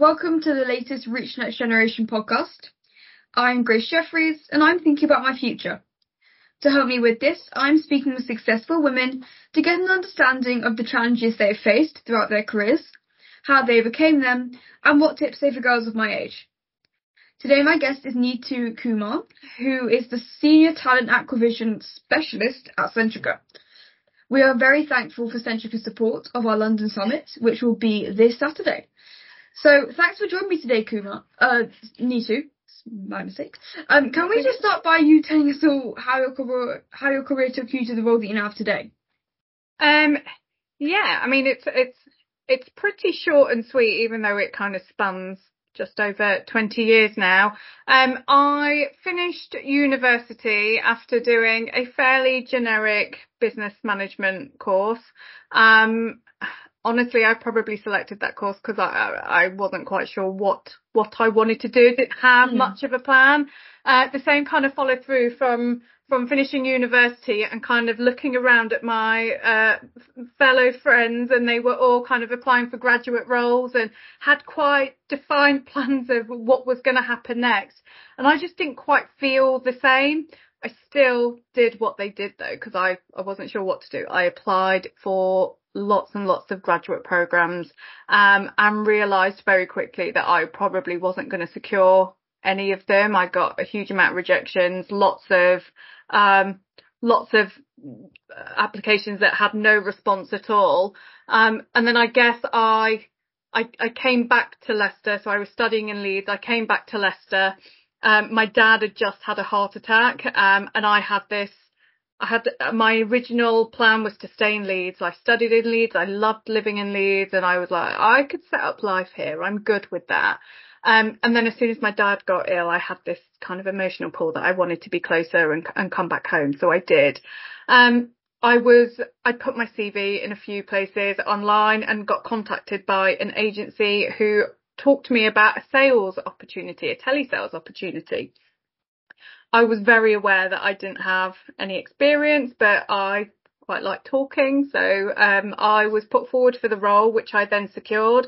welcome to the latest Reach Next Generation podcast. I'm Grace Jeffries and I'm thinking about my future. To help me with this, I'm speaking with successful women to get an understanding of the challenges they have faced throughout their careers, how they overcame them, and what tips they for girls of my age. Today my guest is Neetu Kumar, who is the Senior Talent Acquisition Specialist at Centrica. We are very thankful for Centrica's support of our London Summit, which will be this Saturday. So thanks for joining me today, Kumar. Uh, Neetu my mistake. Um, can we just start by you telling us all how your career how your career took you to the role that you now have today? Um, yeah, I mean it's it's it's pretty short and sweet, even though it kind of spans just over 20 years now. Um, I finished university after doing a fairly generic business management course. Um, honestly, I probably selected that course because I, I wasn't quite sure what what I wanted to do. Didn't have mm. much of a plan. Uh, the same kind of followed through from from finishing university and kind of looking around at my uh, fellow friends, and they were all kind of applying for graduate roles and had quite defined plans of what was going to happen next. And I just didn't quite feel the same. I still did what they did though, because I, I wasn't sure what to do. I applied for lots and lots of graduate programs um, and realised very quickly that I probably wasn't going to secure any of them. I got a huge amount of rejections, lots of um, lots of applications that had no response at all. Um, and then I guess I, I I came back to Leicester, so I was studying in Leeds. I came back to Leicester. Um, my dad had just had a heart attack, um, and I had this I had my original plan was to stay in Leeds. I studied in Leeds. I loved living in Leeds and I was like, I could set up life here. I'm good with that. Um, and then as soon as my dad got ill, I had this kind of emotional pull that I wanted to be closer and, and come back home. So I did. Um, I was, I put my CV in a few places online and got contacted by an agency who talked to me about a sales opportunity, a telesales opportunity. I was very aware that I didn't have any experience, but I quite like talking. So um, I was put forward for the role, which I then secured.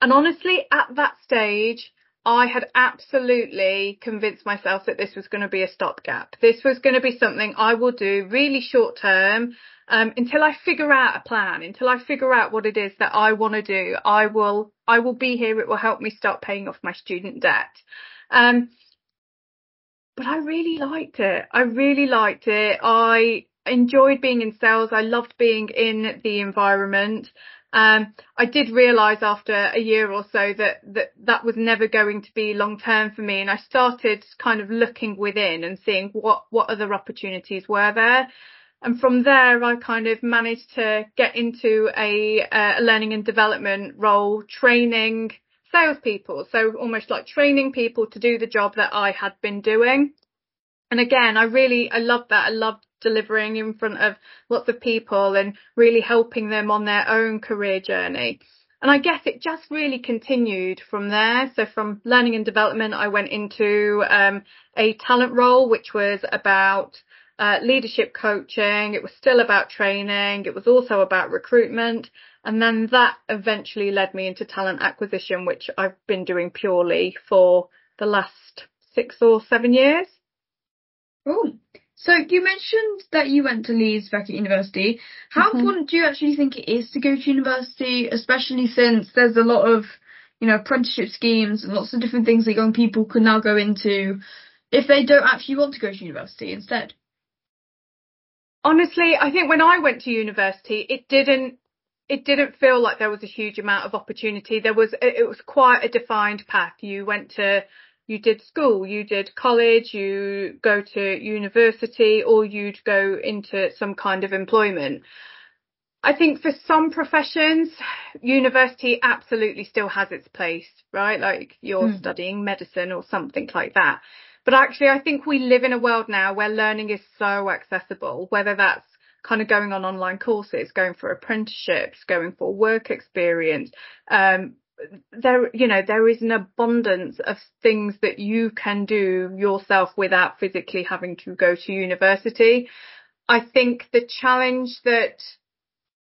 And honestly, at that stage, I had absolutely convinced myself that this was going to be a stopgap. This was going to be something I will do really short term um, until I figure out a plan, until I figure out what it is that I want to do. I will, I will be here. It will help me start paying off my student debt. Um, but I really liked it. I really liked it. I enjoyed being in sales. I loved being in the environment. Um, I did realise after a year or so that, that that was never going to be long term for me, and I started kind of looking within and seeing what what other opportunities were there. And from there, I kind of managed to get into a, a learning and development role, training salespeople. So almost like training people to do the job that I had been doing. And again, I really, I love that. I love delivering in front of lots of people and really helping them on their own career journey. And I guess it just really continued from there. So from learning and development, I went into um, a talent role, which was about uh, leadership coaching. It was still about training. It was also about recruitment. And then that eventually led me into talent acquisition, which I've been doing purely for the last six or seven years. Oh, so you mentioned that you went to Leeds back at university. How mm-hmm. important do you actually think it is to go to university, especially since there's a lot of, you know, apprenticeship schemes and lots of different things that young people can now go into if they don't actually want to go to university instead? Honestly, I think when I went to university, it didn't it didn't feel like there was a huge amount of opportunity. There was it was quite a defined path. You went to you did school, you did college, you go to university, or you'd go into some kind of employment. I think for some professions, university absolutely still has its place, right? Like you're mm. studying medicine or something like that. But actually, I think we live in a world now where learning is so accessible, whether that's kind of going on online courses, going for apprenticeships, going for work experience. Um, there, you know, there is an abundance of things that you can do yourself without physically having to go to university. I think the challenge that,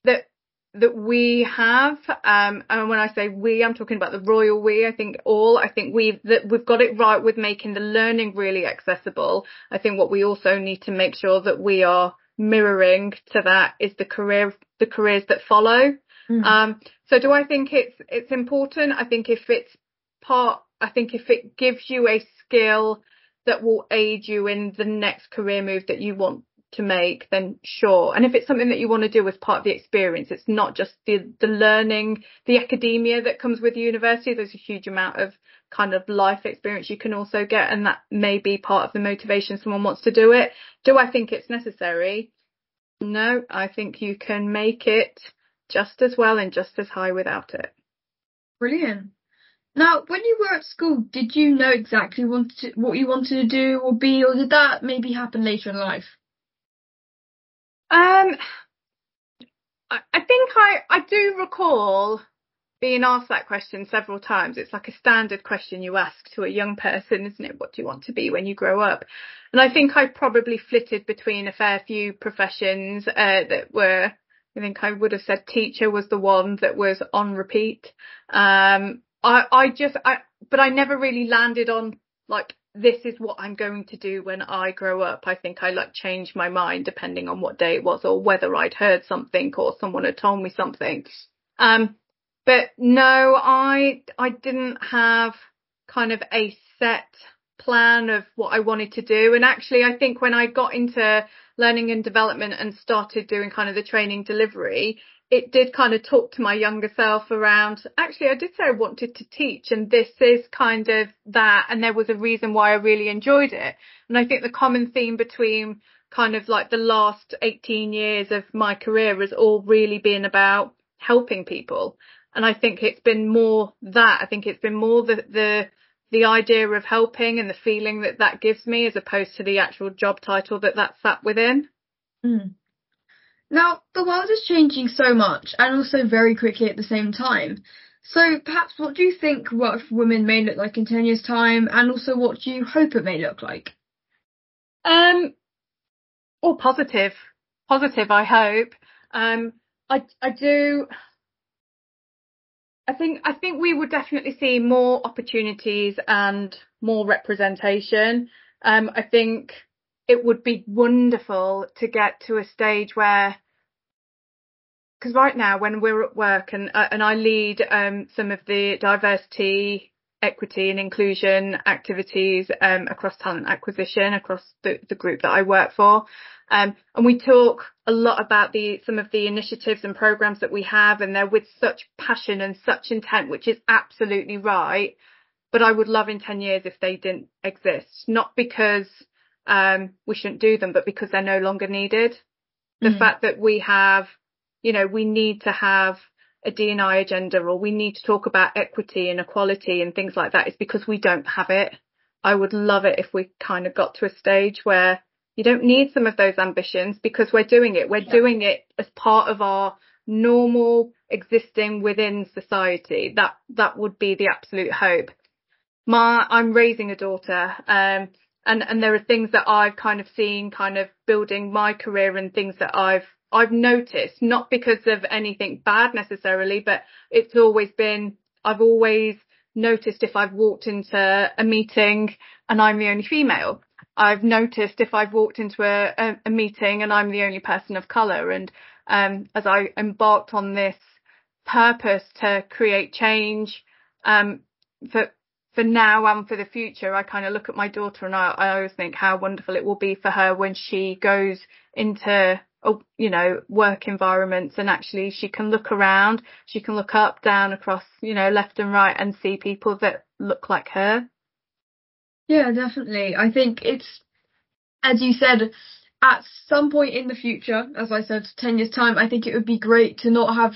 that that we have, um, and when I say we, I'm talking about the royal we. I think all. I think we've that we've got it right with making the learning really accessible. I think what we also need to make sure that we are mirroring to that is the career the careers that follow. Mm. Um, so do I think it's it's important? I think if it's part, I think if it gives you a skill that will aid you in the next career move that you want to make, then sure. And if it's something that you want to do as part of the experience, it's not just the the learning, the academia that comes with university. There's a huge amount of kind of life experience you can also get, and that may be part of the motivation someone wants to do it. Do I think it's necessary? No, I think you can make it just as well and just as high without it. Brilliant. Now, when you were at school, did you know exactly what, what you wanted to do or be, or did that maybe happen later in life? Um, I, I think I, I do recall being asked that question several times. It's like a standard question you ask to a young person, isn't it? What do you want to be when you grow up? And I think I probably flitted between a fair few professions uh, that were. I think I would have said teacher was the one that was on repeat. Um, I, I just, I, but I never really landed on like this is what I'm going to do when I grow up. I think I like changed my mind depending on what day it was or whether I'd heard something or someone had told me something. Um, but no, I, I didn't have kind of a set plan of what I wanted to do. And actually, I think when I got into learning and development and started doing kind of the training delivery, it did kind of talk to my younger self around actually I did say I wanted to teach and this is kind of that and there was a reason why I really enjoyed it. And I think the common theme between kind of like the last 18 years of my career has all really been about helping people. And I think it's been more that. I think it's been more the, the, the idea of helping and the feeling that that gives me as opposed to the actual job title that that's sat within. Mm. Now, the world is changing so much and also very quickly at the same time. So perhaps what do you think work for women may look like in 10 years time and also what do you hope it may look like? Um, all positive, positive, I hope. Um, I, I do, I think, I think we would definitely see more opportunities and more representation. Um, I think it would be wonderful to get to a stage where because right now when we're at work and uh, and I lead um, some of the diversity equity and inclusion activities um, across talent acquisition across the, the group that I work for um, and we talk a lot about the some of the initiatives and programs that we have and they're with such passion and such intent which is absolutely right but I would love in 10 years if they didn't exist not because um, we shouldn't do them, but because they're no longer needed. The mm. fact that we have, you know, we need to have a D&I agenda or we need to talk about equity and equality and things like that is because we don't have it. I would love it if we kind of got to a stage where you don't need some of those ambitions because we're doing it. We're yeah. doing it as part of our normal existing within society. That, that would be the absolute hope. My, I'm raising a daughter. Um, and and there are things that I've kind of seen kind of building my career and things that I've I've noticed not because of anything bad necessarily but it's always been I've always noticed if I've walked into a meeting and I'm the only female I've noticed if I've walked into a, a, a meeting and I'm the only person of colour and um, as I embarked on this purpose to create change um, for for now and for the future, I kind of look at my daughter and I, I always think how wonderful it will be for her when she goes into you know, work environments and actually she can look around, she can look up, down, across, you know, left and right and see people that look like her. Yeah, definitely. I think it's, as you said, at some point in the future, as I said, 10 years time, I think it would be great to not have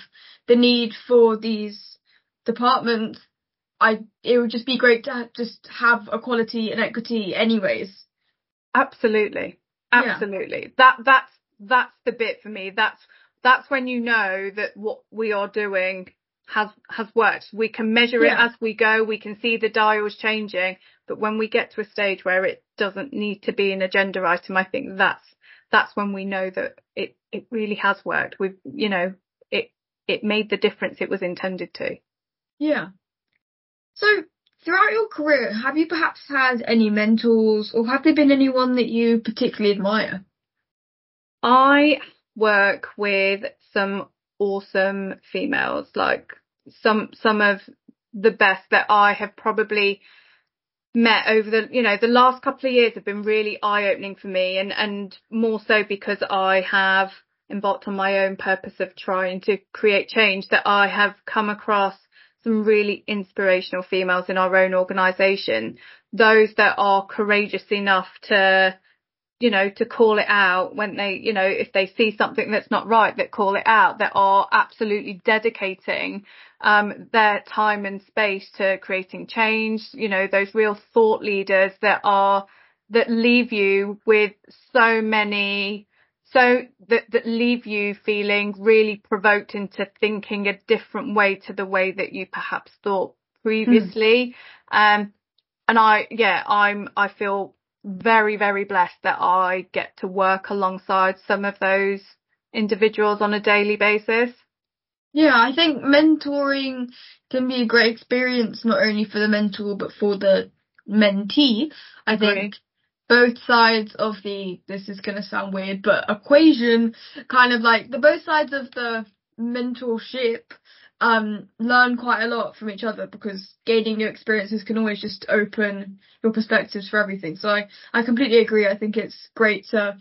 the need for these departments I it would just be great to just have equality and equity anyways. Absolutely. Absolutely. Yeah. That that's that's the bit for me. That's that's when you know that what we are doing has has worked. We can measure yeah. it as we go. We can see the dials changing. But when we get to a stage where it doesn't need to be an agenda item, I think that's that's when we know that it it really has worked. We've you know it it made the difference it was intended to. Yeah. So throughout your career, have you perhaps had any mentors or have there been anyone that you particularly admire? I work with some awesome females, like some some of the best that I have probably met over the you know the last couple of years have been really eye opening for me. And and more so because I have embarked on my own purpose of trying to create change that I have come across some really inspirational females in our own organisation those that are courageous enough to you know to call it out when they you know if they see something that's not right that call it out that are absolutely dedicating um, their time and space to creating change, you know, those real thought leaders that are, that leave you with so many, so that, that leave you feeling really provoked into thinking a different way to the way that you perhaps thought previously. Mm. Um, and I, yeah, I'm, I feel very, very blessed that I get to work alongside some of those individuals on a daily basis. Yeah, I think mentoring can be a great experience not only for the mentor but for the mentee. I think right. both sides of the this is gonna sound weird, but equation kind of like the both sides of the mentorship um learn quite a lot from each other because gaining new experiences can always just open your perspectives for everything. So I, I completely agree. I think it's great to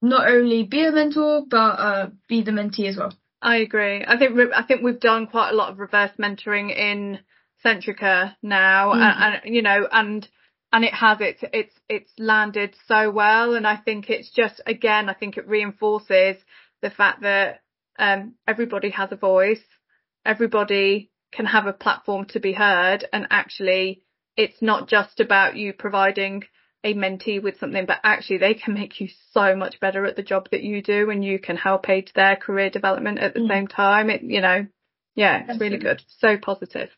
not only be a mentor but uh be the mentee as well. I agree. I think I think we've done quite a lot of reverse mentoring in Centrica now, mm. and, and, you know, and and it has it's it's it's landed so well, and I think it's just again, I think it reinforces the fact that um, everybody has a voice, everybody can have a platform to be heard, and actually, it's not just about you providing a mentee with something, but actually they can make you so much better at the job that you do and you can help aid their career development at the mm. same time. It, you know, yeah, it's really good. So positive.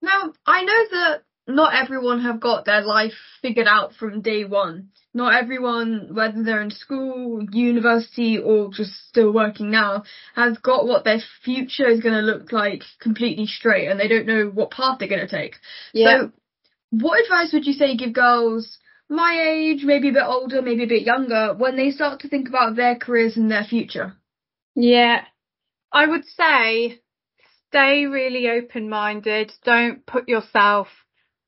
Now, I know that not everyone have got their life figured out from day one. Not everyone, whether they're in school, university, or just still working now, has got what their future is going to look like completely straight and they don't know what path they're going to take. Yeah. So what advice would you say give girls my age, maybe a bit older, maybe a bit younger, when they start to think about their careers and their future? Yeah, I would say stay really open minded. Don't put yourself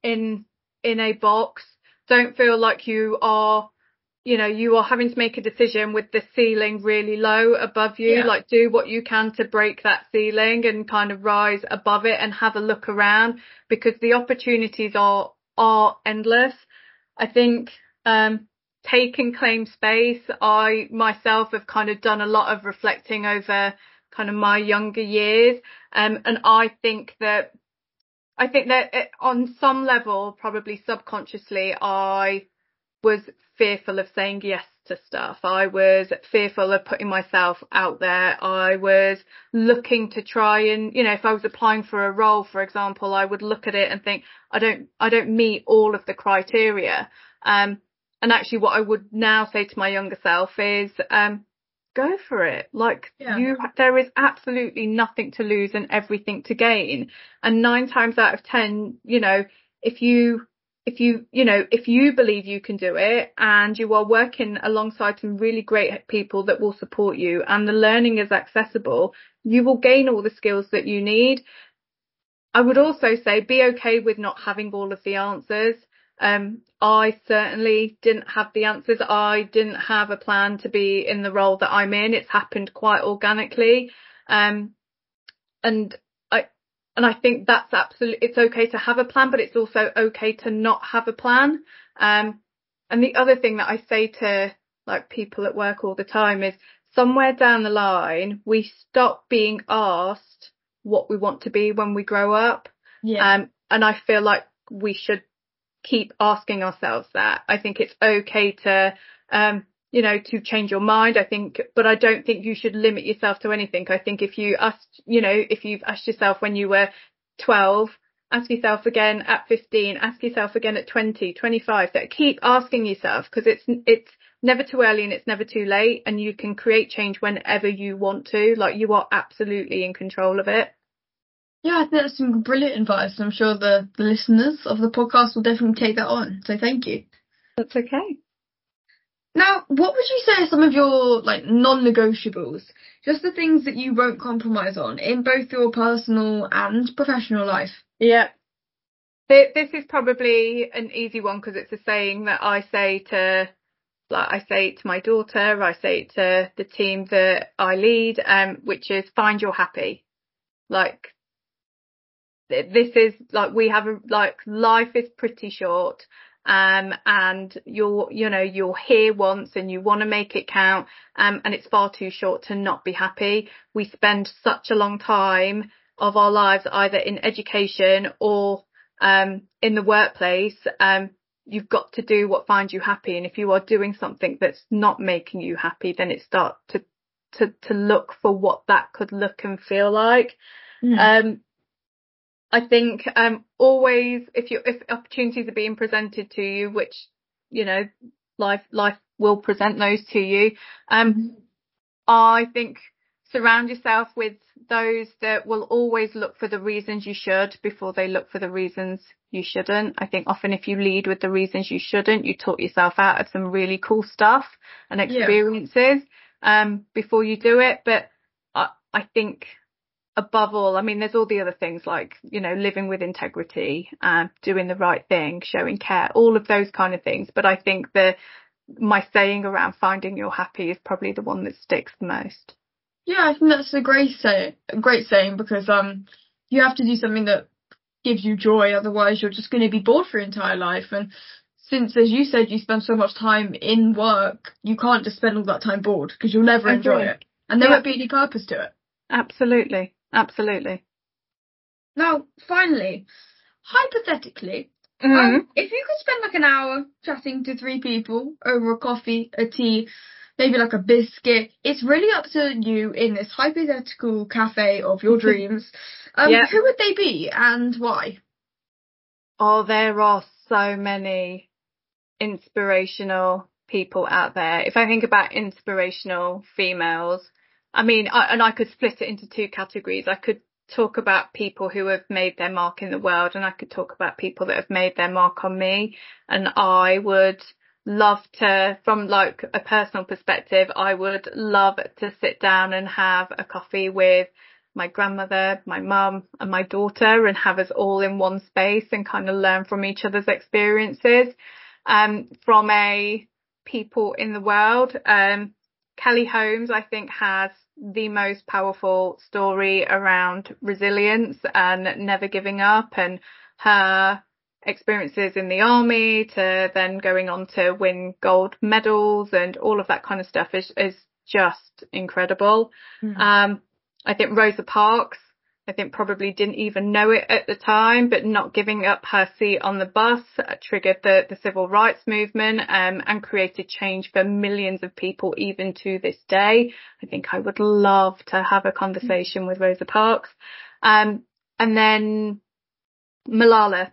in in a box. Don't feel like you are you know, you are having to make a decision with the ceiling really low above you. Yeah. Like do what you can to break that ceiling and kind of rise above it and have a look around because the opportunities are, are endless. I think, um, take and claim space. I myself have kind of done a lot of reflecting over kind of my younger years. Um, and I think that, I think that it, on some level, probably subconsciously, I was fearful of saying yes to stuff. I was fearful of putting myself out there. I was looking to try and, you know, if I was applying for a role, for example, I would look at it and think, I don't, I don't meet all of the criteria. Um, and actually what I would now say to my younger self is, um, go for it. Like yeah. you, there is absolutely nothing to lose and everything to gain. And nine times out of 10, you know, if you if you, you know, if you believe you can do it and you are working alongside some really great people that will support you and the learning is accessible, you will gain all the skills that you need. I would also say be okay with not having all of the answers. Um, I certainly didn't have the answers. I didn't have a plan to be in the role that I'm in. It's happened quite organically. Um, and I, and I think that's absolutely, it's okay to have a plan, but it's also okay to not have a plan. Um, and the other thing that I say to like people at work all the time is somewhere down the line, we stop being asked what we want to be when we grow up. Yeah. Um, and I feel like we should keep asking ourselves that. I think it's okay to, um, you know, to change your mind. I think, but I don't think you should limit yourself to anything. I think if you asked, you know, if you've asked yourself when you were 12, ask yourself again at 15, ask yourself again at 20, 25, that keep asking yourself because it's, it's never too early and it's never too late and you can create change whenever you want to. Like you are absolutely in control of it. Yeah, I think that's some brilliant advice. I'm sure the, the listeners of the podcast will definitely take that on. So thank you. That's okay. Now, what would you say are some of your like non-negotiables? Just the things that you won't compromise on in both your personal and professional life. Yeah. This is probably an easy one because it's a saying that I say to like I say it to my daughter, I say it to the team that I lead, um, which is find your happy. Like this is like we have a like life is pretty short um and you're you know you're here once and you want to make it count um and it's far too short to not be happy we spend such a long time of our lives either in education or um in the workplace um you've got to do what finds you happy and if you are doing something that's not making you happy then it starts to to to look for what that could look and feel like mm. I think um, always if you if opportunities are being presented to you, which you know life life will present those to you, um, I think surround yourself with those that will always look for the reasons you should before they look for the reasons you shouldn't. I think often if you lead with the reasons you shouldn't, you talk yourself out of some really cool stuff and experiences yeah. um, before you do it. But I, I think above all, I mean, there's all the other things like, you know, living with integrity, uh, doing the right thing, showing care, all of those kind of things. But I think the, my saying around finding you're happy is probably the one that sticks the most. Yeah, I think that's a great say, a great saying because, um, you have to do something that gives you joy. Otherwise you're just going to be bored for your entire life. And since, as you said, you spend so much time in work, you can't just spend all that time bored because you'll never enjoy it. And there yeah. won't be any purpose to it. Absolutely. Absolutely. Now, finally, hypothetically, mm-hmm. um, if you could spend like an hour chatting to three people over a coffee, a tea, maybe like a biscuit, it's really up to you in this hypothetical cafe of your dreams. Um, yeah. Who would they be and why? Oh, there are so many inspirational people out there. If I think about inspirational females, I mean, I, and I could split it into two categories. I could talk about people who have made their mark in the world and I could talk about people that have made their mark on me. And I would love to, from like a personal perspective, I would love to sit down and have a coffee with my grandmother, my mum and my daughter and have us all in one space and kind of learn from each other's experiences. Um, from a people in the world, um, Kelly Holmes, I think, has the most powerful story around resilience and never giving up and her experiences in the army to then going on to win gold medals and all of that kind of stuff is, is just incredible. Mm-hmm. Um, I think Rosa Parks I think probably didn't even know it at the time, but not giving up her seat on the bus triggered the, the civil rights movement um, and created change for millions of people even to this day. I think I would love to have a conversation with Rosa Parks. Um, and then Malala,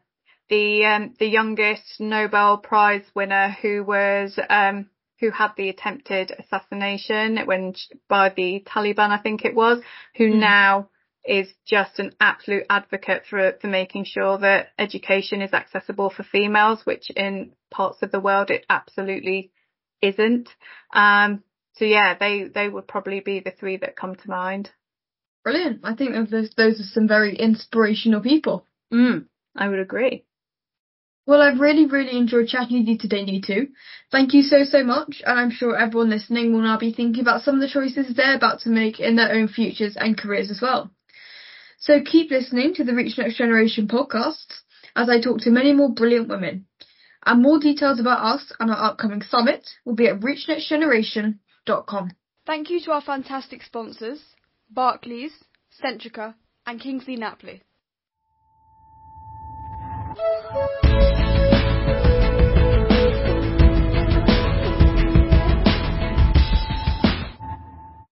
the um, the youngest Nobel Prize winner who was um, who had the attempted assassination when by the Taliban, I think it was, who mm. now is just an absolute advocate for for making sure that education is accessible for females, which in parts of the world it absolutely isn't. Um, so yeah, they they would probably be the three that come to mind. Brilliant. I think those those are some very inspirational people. Mm, I would agree. Well, I've really, really enjoyed chatting with you today, Neetu. Thank you so, so much. And I'm sure everyone listening will now be thinking about some of the choices they're about to make in their own futures and careers as well. So keep listening to the Reach Next Generation podcasts as I talk to many more brilliant women. And more details about us and our upcoming summit will be at reachnextgeneration.com. Thank you to our fantastic sponsors, Barclays, Centrica and Kingsley Napley.